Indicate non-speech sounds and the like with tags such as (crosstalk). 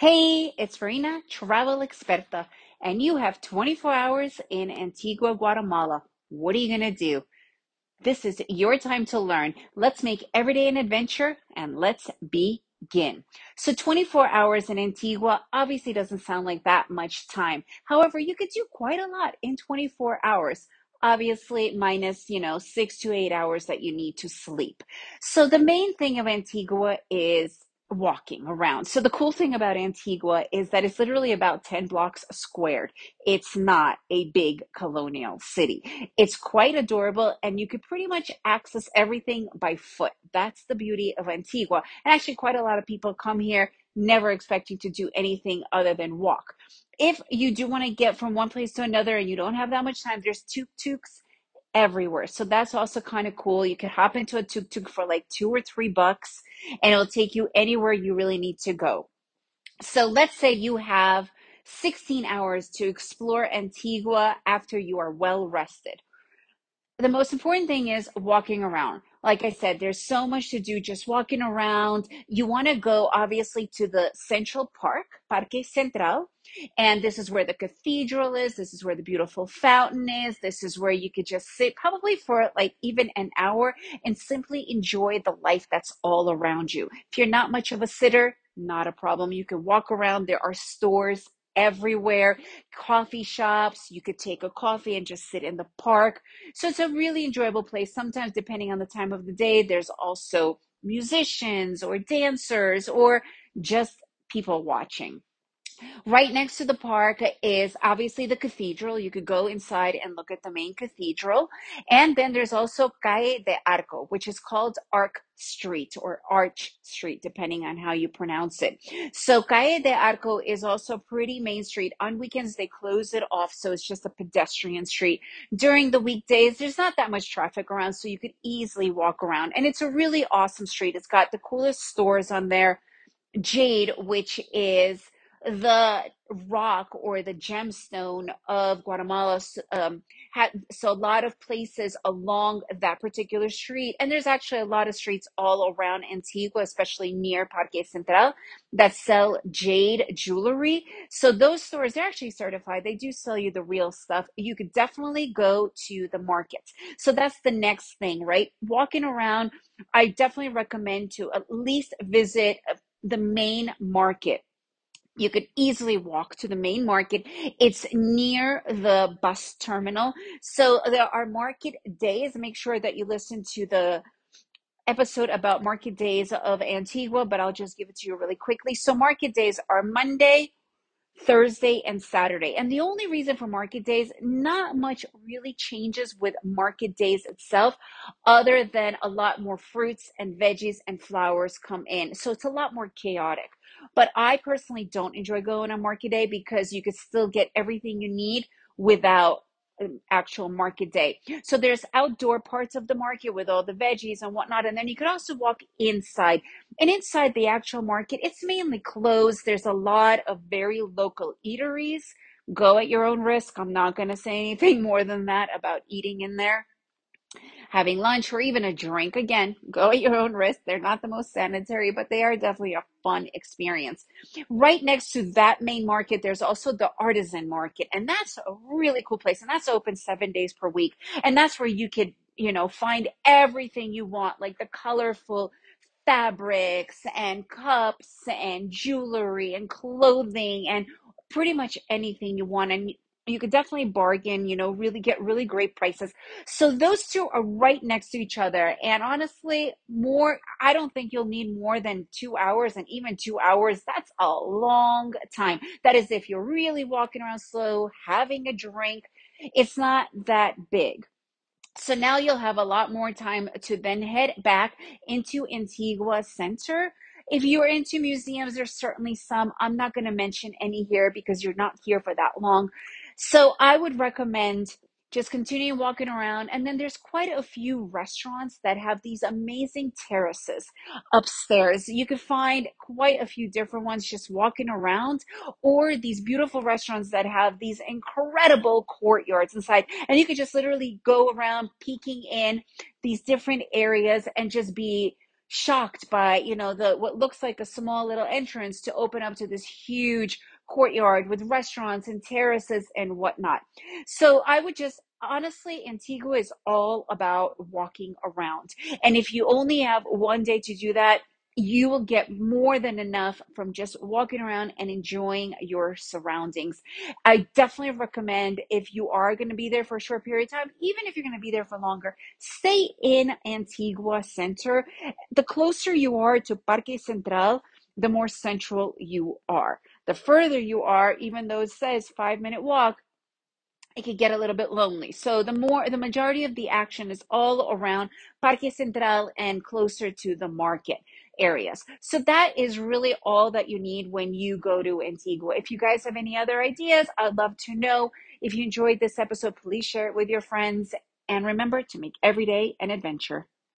Hey, it's Marina, travel experta, and you have 24 hours in Antigua, Guatemala. What are you going to do? This is your time to learn. Let's make every day an adventure and let's begin. So 24 hours in Antigua obviously doesn't sound like that much time. However, you could do quite a lot in 24 hours. Obviously, minus, you know, six to eight hours that you need to sleep. So the main thing of Antigua is walking around. So the cool thing about Antigua is that it's literally about 10 blocks squared. It's not a big colonial city. It's quite adorable and you could pretty much access everything by foot. That's the beauty of Antigua. And actually quite a lot of people come here never expecting to do anything other than walk. If you do want to get from one place to another and you don't have that much time, there's tuk-tuks everywhere. So that's also kind of cool. You can hop into a tuk-tuk for like two or three bucks and it'll take you anywhere you really need to go. So let's say you have 16 hours to explore Antigua after you are well rested the most important thing is walking around. Like I said, there's so much to do just walking around. You want to go obviously to the Central Park, Parque Central. And this is where the cathedral is. This is where the beautiful fountain is. This is where you could just sit probably for like even an hour and simply enjoy the life that's all around you. If you're not much of a sitter, not a problem. You can walk around. There are stores everywhere, coffee shops. You could take a coffee and just sit in the park. So it's a really enjoyable place. Sometimes, depending on the time of the day, there's also musicians or dancers or just people watching. Right next to the park is obviously the cathedral. You could go inside and look at the main cathedral. And then there's also Calle de Arco, which is called Arc Street or Arch Street, depending on how you pronounce it. So Calle de Arco is also pretty main street. On weekends, they close it off. So it's just a pedestrian street. During the weekdays, there's not that much traffic around. So you could easily walk around. And it's a really awesome street. It's got the coolest stores on there. Jade, which is the rock or the gemstone of Guatemala. Um, had, so a lot of places along that particular street, and there's actually a lot of streets all around Antigua, especially near Parque Central, that sell jade jewelry. So those stores, they're actually certified. They do sell you the real stuff. You could definitely go to the markets. So that's the next thing, right? Walking around, I definitely recommend to at least visit the main market you could easily walk to the main market. It's near the bus terminal. So there are market days. Make sure that you listen to the episode about market days of Antigua, but I'll just give it to you really quickly. So market days are Monday, Thursday and Saturday. And the only reason for market days, not much really changes with market days itself, other than a lot more fruits and veggies and flowers come in. So it's a lot more chaotic. But I personally don't enjoy going on market day because you could still get everything you need without an actual market day. So there's outdoor parts of the market with all the veggies and whatnot. And then you could also walk inside. And inside the actual market, it's mainly closed. There's a lot of very local eateries. Go at your own risk. I'm not going to say anything (laughs) more than that about eating in there having lunch or even a drink. Again, (laughs) go at your own risk. They're not the most sanitary, but they are definitely a fun experience. Right next to that main market, there's also the artisan market, and that's a really cool place. And that's open seven days per week. And that's where you could, you know, find everything you want, like the colorful fabrics and cups and jewelry and clothing and pretty much anything you want. And you could definitely bargain, you know, really get really great prices. So those two are right next to each other. And honestly, more, I don't think you'll need more than two hours and even two hours. That's a long time. That is if you're really walking around slow, having a drink. It's not that big. So now you'll have a lot more time to then head back into Antigua Center. If you're into museums, there's certainly some. I'm not going to mention any here because you're not here for that long. So I would recommend just continuing walking around. And then there's quite a few restaurants that have these amazing terraces upstairs. You could find quite a few different ones just walking around, or these beautiful restaurants that have these incredible courtyards inside. And you could just literally go around peeking in these different areas and just be shocked by you know the what looks like a small little entrance to open up to this huge courtyard with restaurants and terraces and whatnot so i would just honestly antigua is all about walking around and if you only have one day to do that you will get more than enough from just walking around and enjoying your surroundings. I definitely recommend if you are going to be there for a short period of time, even if you're going to be there for longer, stay in Antigua Center. The closer you are to Parque Central, the more central you are. The further you are, even though it says five minute walk, it could get a little bit lonely. So the more the majority of the action is all around Parque Central and closer to the market areas. So that is really all that you need when you go to Antigua. If you guys have any other ideas, I'd love to know. If you enjoyed this episode, please share it with your friends and remember to make every day an adventure.